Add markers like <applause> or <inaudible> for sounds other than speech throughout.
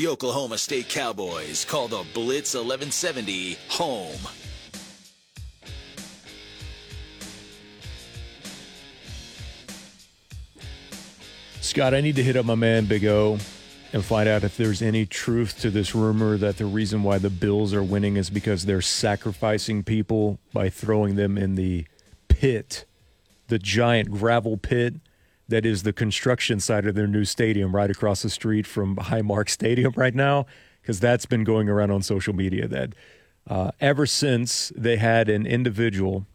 the Oklahoma State Cowboys. Call the Blitz 1170 home. Scott, I need to hit up my man Big O and find out if there's any truth to this rumor that the reason why the Bills are winning is because they're sacrificing people by throwing them in the pit, the giant gravel pit that is the construction site of their new stadium right across the street from Highmark <laughs> Stadium right now, because that's been going around on social media that uh, ever since they had an individual,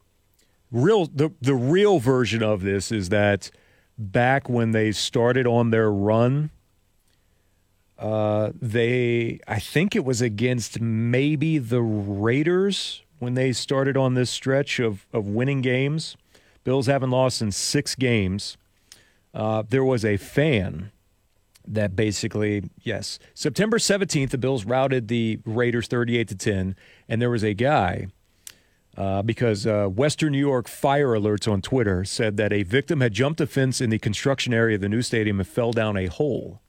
real the the real version of this is that back when they started on their run uh, they, I think it was against maybe the Raiders when they started on this stretch of, of winning games. Bills haven't lost in six games. Uh, there was a fan that basically, yes, September 17th, the Bills routed the Raiders 38 to 10, and there was a guy. Uh, because uh, Western New York Fire Alerts on Twitter said that a victim had jumped a fence in the construction area of the new stadium and fell down a hole.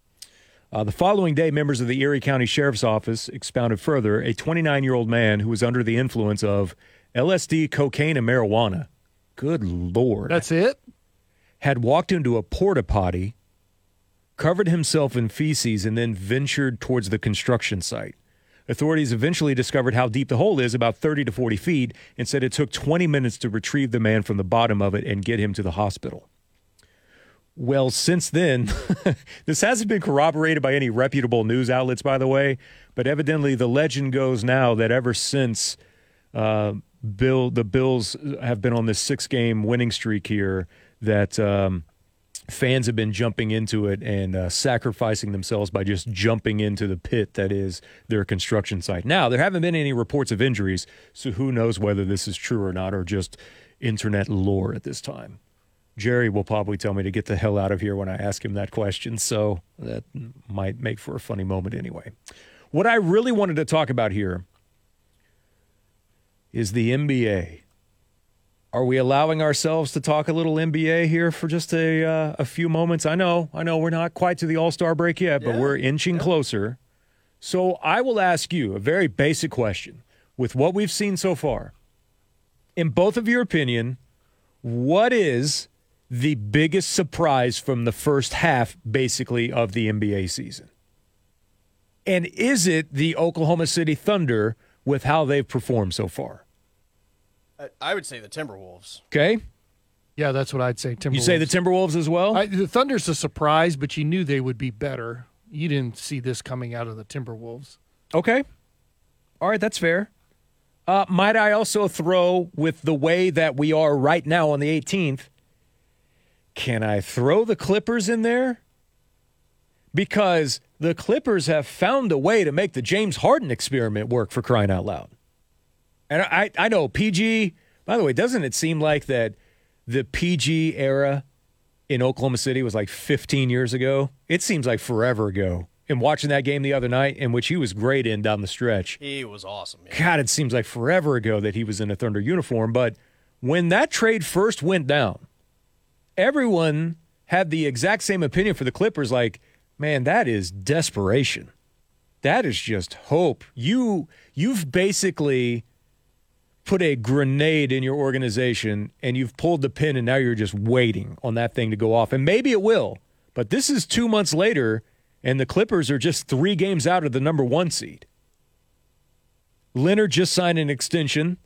Uh, the following day, members of the Erie County Sheriff's Office expounded further a 29 year old man who was under the influence of LSD, cocaine, and marijuana. Good Lord. That's it? Had walked into a porta potty, covered himself in feces, and then ventured towards the construction site. Authorities eventually discovered how deep the hole is, about 30 to 40 feet, and said it took 20 minutes to retrieve the man from the bottom of it and get him to the hospital. Well, since then, <laughs> this hasn't been corroborated by any reputable news outlets, by the way, but evidently the legend goes now that ever since uh, Bill, the Bills have been on this six game winning streak here, that um, fans have been jumping into it and uh, sacrificing themselves by just jumping into the pit that is their construction site. Now, there haven't been any reports of injuries, so who knows whether this is true or not, or just internet lore at this time. Jerry will probably tell me to get the hell out of here when I ask him that question. So that might make for a funny moment anyway. What I really wanted to talk about here is the NBA. Are we allowing ourselves to talk a little NBA here for just a uh, a few moments? I know, I know, we're not quite to the All Star break yet, but Yeah, we're inching yeah. closer. So I will ask you a very basic question: with what we've seen so far, in both of your opinion, what is the biggest surprise from the first half, basically, of the NBA season? And is it the Oklahoma City Thunder with how they've performed so far? I- I would say the Timberwolves. Okay. Yeah, that's what I'd say. Timberwolves. You say the Timberwolves as well? I, the Thunder's a surprise, but you knew they would be better. You didn't see this coming out of the Timberwolves. Okay. All right, that's fair. Uh, might I also throw with the way that we are right now on the 18th? Can I throw the Clippers in there? Because the Clippers have found a way to make the James Harden experiment work for crying out loud. And I, I know PG, by the way, doesn't it seem like that the PG era in Oklahoma City was like 15 years ago? It seems like forever ago. And watching that game the other night, in which he was great in down the stretch, He was awesome. man. God, it seems like forever ago that he was in a Thunder uniform. But when that trade first went down, everyone had the exact same opinion for the Clippers. Like, man, that is desperation. That is just hope. You you've basically put a grenade in your organization and you've pulled the pin and now you're just waiting on that thing to go off. And maybe it will. But this is two months later, and the Clippers are just three games out of the number one seed. Leonard just signed an extension.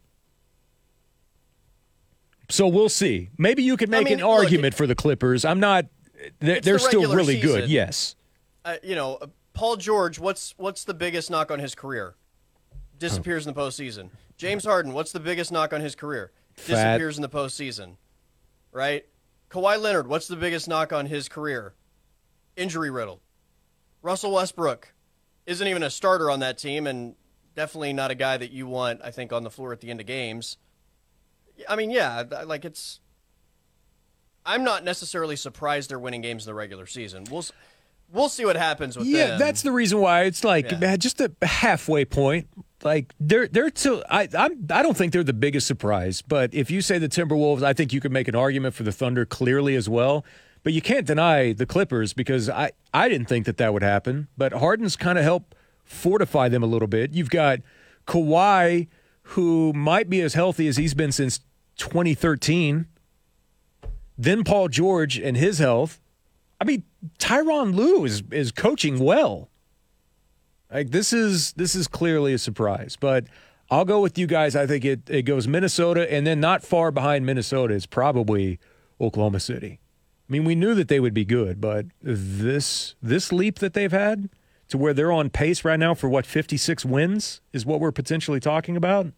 So we'll see. Maybe you could I make mean, an look, argument for the Clippers. I'm not. They're, they're the still really good. Yes. Uh, you know, Paul George. What's what's the biggest knock on his career? Disappears in the postseason. James Harden. What's the biggest knock on his career? Fat. Disappears in the postseason. Right. Kawhi Leonard. What's the biggest knock on his career? Injury riddled. Russell Westbrook isn't even a starter on that team, and definitely not a guy that you want. I think on the floor at the end of games. I mean, yeah, like it's. I'm not necessarily surprised they're winning games in the regular season. We'll we'll see what happens with Yeah, them. that's the reason why it's like Yeah. man, just a halfway point. Like they're they're still I I'm I don't think they're the biggest surprise, but if you say the Timberwolves, I think you could make an argument for the Thunder clearly as well But you can't deny the Clippers because I, I didn't think that that would happen. But Harden's kind of helped fortify them a little bit. You've got Kawhi, who might be as healthy as he's been since 2013. Then Paul George and his health. I mean, Tyronn Lue is is coaching well. Like this is this is clearly a surprise, but I'll go with you guys. I think it, it goes Minnesota, and then not far behind Minnesota is probably Oklahoma City. I mean, we knew that they would be good, but this this leap that they've had to where they're on pace right now for what 56 wins is what we're potentially talking about.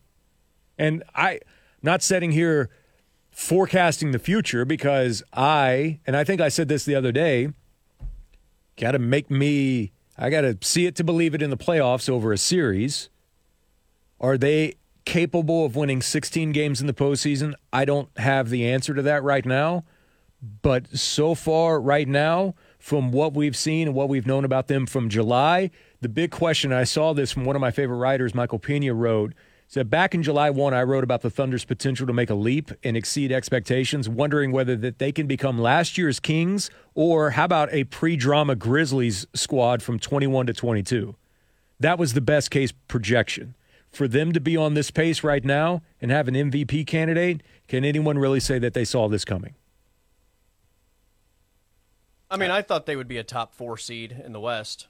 And I not sitting here forecasting the future because I and I think I said this the other day, got to make me I got to see it to believe it in the playoffs over a series. Are they capable of winning 16 games in the postseason? I don't have the answer to that right now. But so far, right now, from what we've seen and what we've known about them from July, the big question I saw this from one of my favorite writers, Michael Pina, wrote said back in July 1, I wrote about the Thunder's potential to make a leap and exceed expectations, wondering whether that they can become last year's Kings or how about a pre-drama Grizzlies squad from 21 to 22. That was the best case projection. For them to be on this pace right now and have an MVP candidate, can anyone really say that they saw this coming? I mean, I thought they would be a top four seed in the West.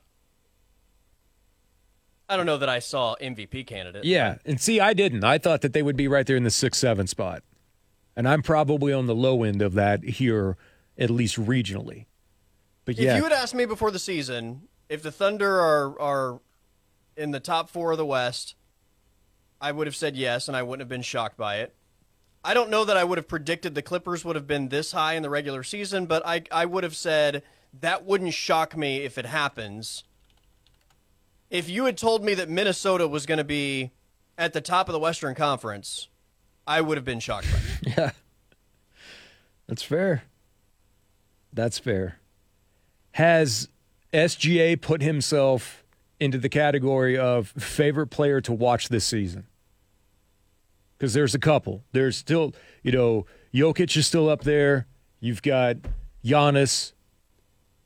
I don't know that I saw MVP candidate. Yeah, and see, I didn't. I thought that they would be right there in the six seven spot, and I'm probably on the low end of that here, at least regionally. But yeah, if you had asked me before the season if the Thunder are are in the top four of the West, I would have said yes, and I wouldn't have been shocked by it. I don't know that I would have predicted the Clippers would have been this high in the regular season, but I I would have said that wouldn't shock me if it happens. If you had told me that Minnesota was going to be at the top of the Western Conference, I would have been shocked by <laughs> yeah, that's fair. That's fair. Has SGA put himself into the category of favorite player to watch this season? because there's a couple. There's still, you know, Jokic is still up there. You've got Giannis,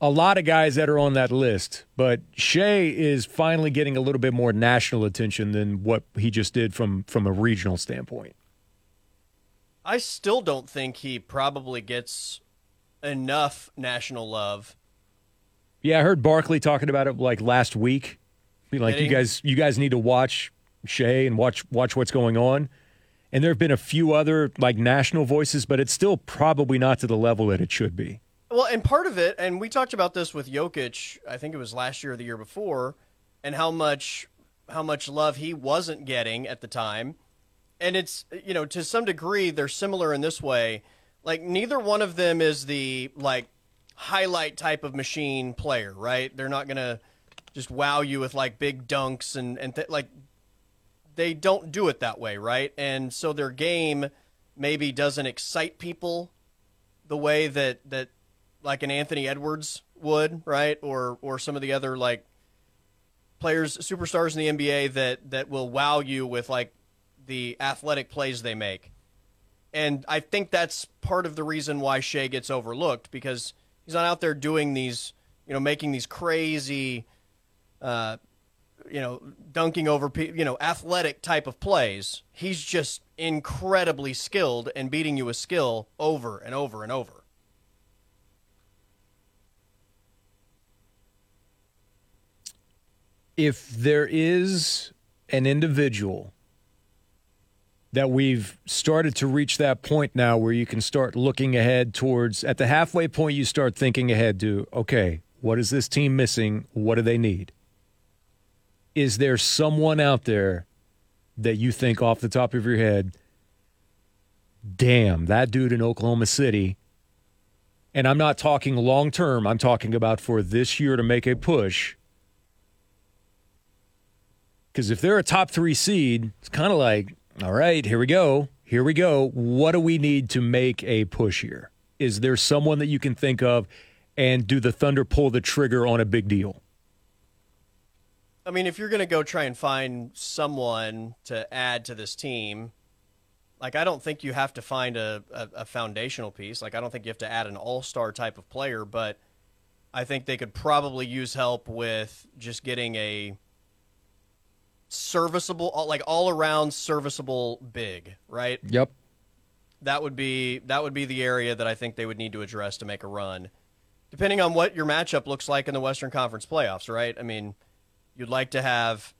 a lot of guys that are on that list, but Shai is finally getting a little bit more national attention than what he just did from from a regional standpoint. I still don't think he probably gets enough national love. Yeah, I heard Barkley talking about it like last week. Like you guys, you guys need to watch Shai and watch watch what's going on. And there have been a few other like national voices, but it's still probably not to the level that it should be. Well, and part of it, and we talked about this with Jokic, I think it was last year or the year before, and how much how much love he wasn't getting at the time. And it's you know, to some degree they're similar in this way. Like neither one of them is the like highlight type of machine player, right? They're not going to just wow you with like big dunks and and th- like they don't do it that way, right? And so their game maybe doesn't excite people the way that that like an Anthony Edwards would, right? Or or some of the other like players, superstars in the NBA that that will wow you with like the athletic plays they make. And I think that's part of the reason why Shai gets overlooked because he's not out there doing these, you know, making these crazy uh, you know, dunking over, you know, athletic type of plays. He's just incredibly skilled and beating you with skill over and over and over. If there is an individual that we've started to reach that point now where you can start looking ahead towards, at the halfway point, you start thinking ahead to, okay, what is this team missing? What do they need? is there someone out there that you think off the top of your head, damn, that dude in Oklahoma City, and I'm not talking long term, I'm talking about for this year to make a push. Because if they're a top three seed, it's kind of like, all right, here we go. Here we go. What do we need to make a push here? Is there someone that you can think of? And do the Thunder pull the trigger on a big deal? I mean, if you're going to go try and find someone to add to this team, Like I don't think you have to find a, a, a foundational piece. Like I don't think you have to add an all star type of player, but I think they could probably use help with just getting a serviceable, like all around serviceable big, right? Yep. That would be that would be the area that I think they would need to address to make a run. Depending on what your matchup looks like in the Western Conference playoffs, right? I mean, you'd like to have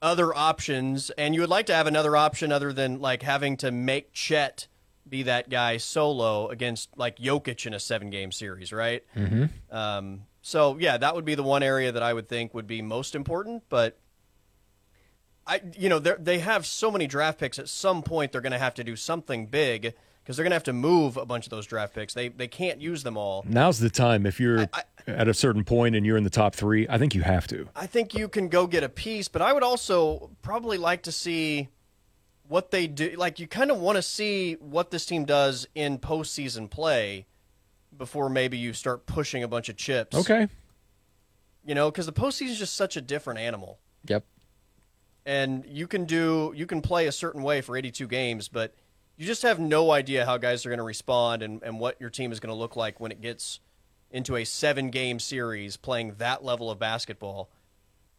other options, and you would like to have another option other than like having to make Chet be that guy solo against like Jokic in a seven game series, right? Mm-hmm. Um, so yeah, that would be the one area that I would think would be most important. But I, you know, they have so many draft picks. At some point, they're going to have to do something big because they're going to have to move a bunch of those draft picks. They they can't use them all. Now's the time. If you're I- at a certain point and you're in the top three, I think you have to. I think you can go get a piece, but I would also probably like to see what they do. Like, you kind of want to see what this team does in postseason play before maybe you start pushing a bunch of chips. Okay. You know, because the postseason is just such a different animal. Yep. And you can do, you can play a certain way for 82 games, but you just have no idea how guys are going to respond and, and what your team is going to look like when it gets into a seven game series playing that level of basketball.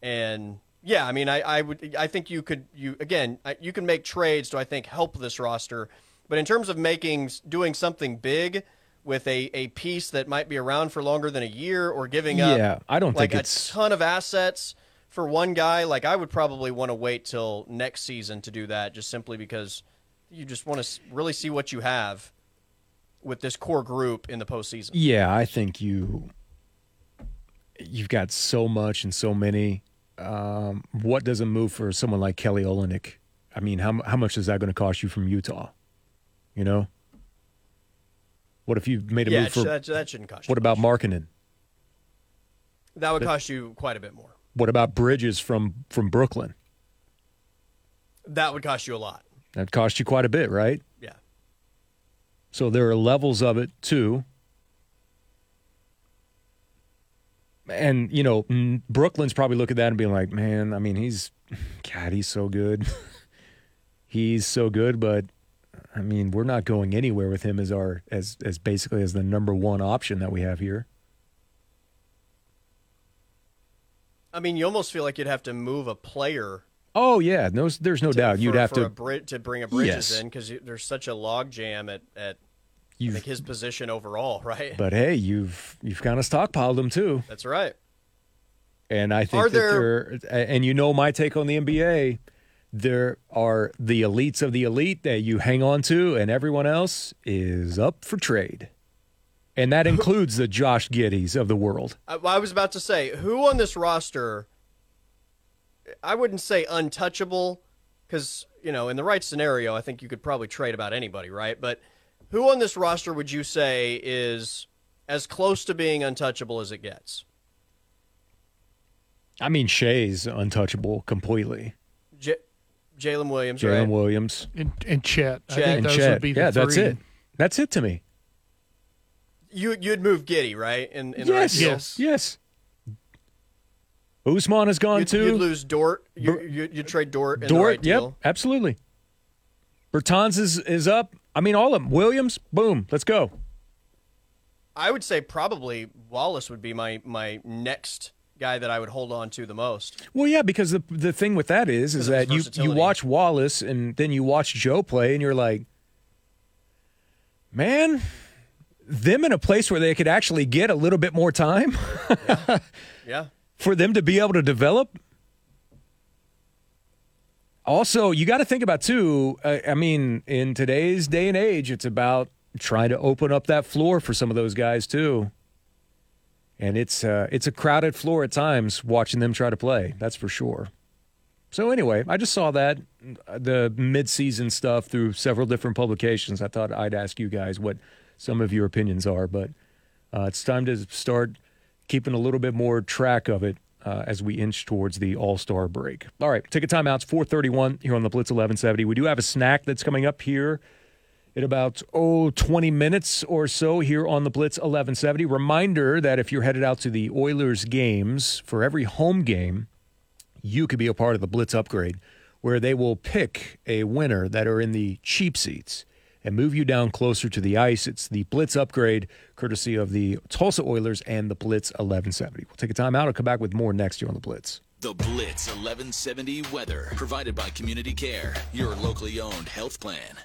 And yeah, I mean, I, I would, I think you could, you again, you can make trades to I think help this roster, but in terms of making doing something big with a, a piece that might be around for longer than a year or giving up, Yeah, I don't like think a it's- ton of assets for one guy. Like I would probably want to wait till next season to do that, just simply because you just want to really see what you have with this core group in the postseason. Yeah, I think you you've got so much and so many. Um, what doesn't move for someone like Kelly Olynyk? I mean, how how much is that going to cost you from Utah? You know, what if you made a Yeah, move for? that, that shouldn't cost you. what about. Markkanen? that? Would cost you quite a bit more. What about Bridges from from Brooklyn? That would cost you a lot. That cost you quite a bit, right? Yeah. So there are levels of it too. And you know, Brooklyn's probably looking at that and being like, "Man, I mean, he's, God, he's so good. <laughs> he's so good, but I mean, we're not going anywhere with him as our as as basically as the number one option that we have here." I mean, you almost feel like you'd have to move a player. Oh yeah, no, there's no to, doubt. You'd for- have for to. a Brid- to bring a Bridges Yes. in because there's such a log jam at at You've, his position overall, <laughs> right? but hey, you've you've kind of stockpiled them too. That's right. And I think Are there, and you know my take on the NBA, there are the elites of the elite that you hang on to, and everyone else is up for trade. And that includes the Josh Giddeys of the world. I, I was about to say, who on this roster? I wouldn't say untouchable, because you know, in the right scenario, I think you could probably trade about anybody, right? But who on this roster would you say is as close to being untouchable as it gets? I mean, Shai's untouchable completely. J- Jalen Williams, Jalen right? Williams And, and Chet. I think and those Chet. would be the Yeah, that's it. That's it to me. You you'd move Giddey, right? In, in the right Yes. Yes. yes. Ousmane has gone You'd, too. you'd lose Dort. You you you'd trade Dort. In Dort, the right yep, deal. absolutely. Bertans is is up. I mean, all of them. Williams, boom, let's go. I would say probably Wallace would be my my next guy that I would hold on to the most. Well, yeah, because the the thing with that is, is Because of his that you you watch Wallace and then you watch Joe play, and you're like, man, them in a place where they could actually get a little bit more time Yeah. <laughs> for them to be able to develop. Also, you got to think about too. Uh, I mean, in today's day and age, it's about trying to open up that floor for some of those guys too. And it's uh, it's a crowded floor at times watching them try to play. That's for sure. So anyway, I just saw that uh, the mid-season stuff through several different publications. I thought I'd ask you guys what some of your opinions are, but uh, it's time to start keeping a little bit more track of it uh, as we inch towards the All Star break. All right, take a timeout. It's 4:31 here on the Blitz 1170. We do have a snack that's coming up here in about oh 20 minutes or so here on the Blitz 1170. Reminder that if you're headed out to the Oilers games for every home game, you could be a part of the Blitz upgrade. where they will pick a winner that are in the cheap seats and move you down closer to the ice. It's the Blitz upgrade, courtesy of the Tulsa Oilers and the Blitz 1170. We'll take a time out. I'll come back with more next year on the Blitz. The Blitz 1170 weather, provided by Community Care, your locally owned health plan.